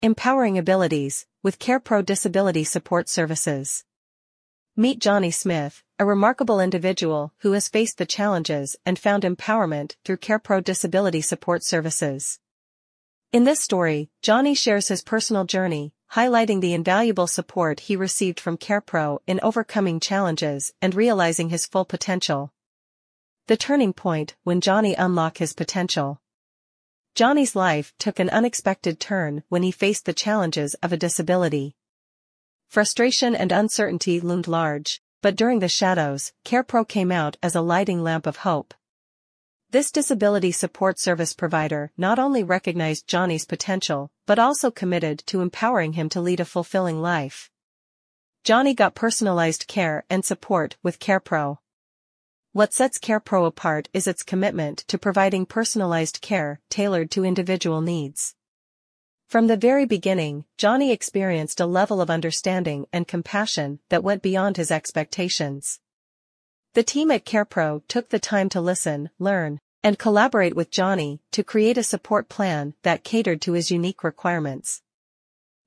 Empowering Abilities, with CarePro Disability Support Services. Meet Johnny Smith, a remarkable individual who has faced the challenges and found empowerment through CarePro Disability Support Services. In this story, Johnny shares his personal journey, highlighting the invaluable support he received from CarePro in overcoming challenges and realizing his full potential. The turning point when Johnny unlocked his potential. Johnny's life took an unexpected turn when he faced the challenges of a disability. Frustration and uncertainty loomed large, but during the shadows, CarePro came out as a lighting lamp of hope. This disability support service provider not only recognized Johnny's potential, but also committed to empowering him to lead a fulfilling life. Johnny got personalized care and support with CarePro. What sets CarePro apart is its commitment to providing personalized care tailored to individual needs. From the very beginning, Johnny experienced a level of understanding and compassion that went beyond his expectations. The team at CarePro took the time to listen, learn, and collaborate with Johnny to create a support plan that catered to his unique requirements.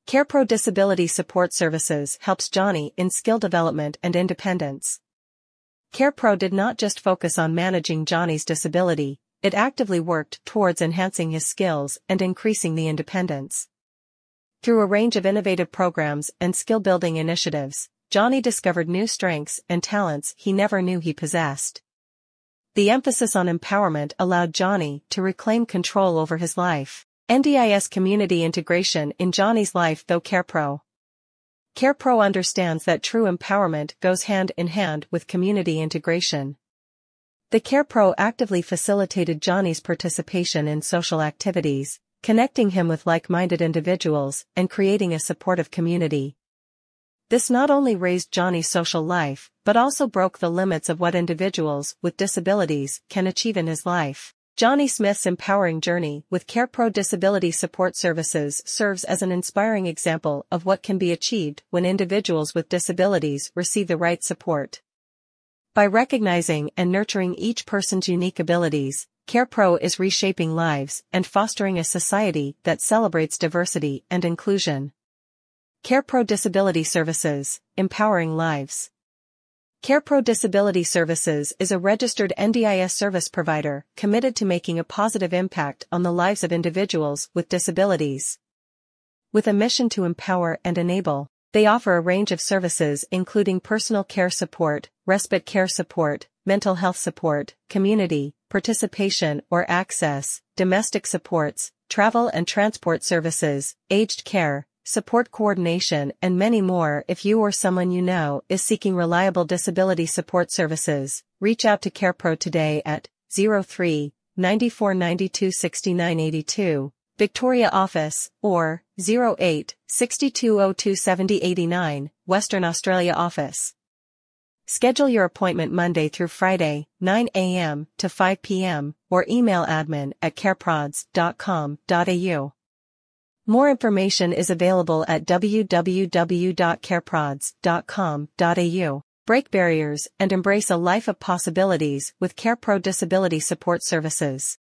CarePro Disability Support Services helps Johnny in skill development and independence. CarePro did not just focus on managing Johnny's disability, it actively worked towards enhancing his skills and increasing the independence. Through a range of innovative programs and skill-building initiatives, Johnny discovered new strengths and talents he never knew he possessed. The emphasis on empowerment allowed Johnny to reclaim control over his life. NDIS community integration in Johnny's life though CarePro. CarePro understands that true empowerment goes hand in hand with community integration. The CarePro actively facilitated Johnny's participation in social activities, connecting him with like-minded individuals and creating a supportive community. This not only raised Johnny's social life, but also broke the limits of what individuals with disabilities can achieve in his life. Johnny Smith's empowering journey with CarePro Disability Support Services serves as an inspiring example of what can be achieved when individuals with disabilities receive the right support. By recognizing and nurturing each person's unique abilities, CarePro is reshaping lives and fostering a society that celebrates diversity and inclusion. CarePro Disability Services, empowering lives. CarePro Disability Services is a registered NDIS service provider committed to making a positive impact on the lives of individuals with disabilities. With a mission to empower and enable, they offer a range of services including personal care support, respite care support, mental health support, community, participation or access, domestic supports, travel and transport services, aged care, support coordination and many more if you or someone you know is seeking reliable disability support services, reach out to CarePro today at 03 94 92 69 82, Victoria office, or 08 6202 70 89, Western Australia office. Schedule your appointment Monday through Friday, 9 a.m. to 5 p.m., or email admin at careprods.com.au. More information is available at www.careprods.com.au. Break barriers and embrace a life of possibilities with CarePro Disability Support Services.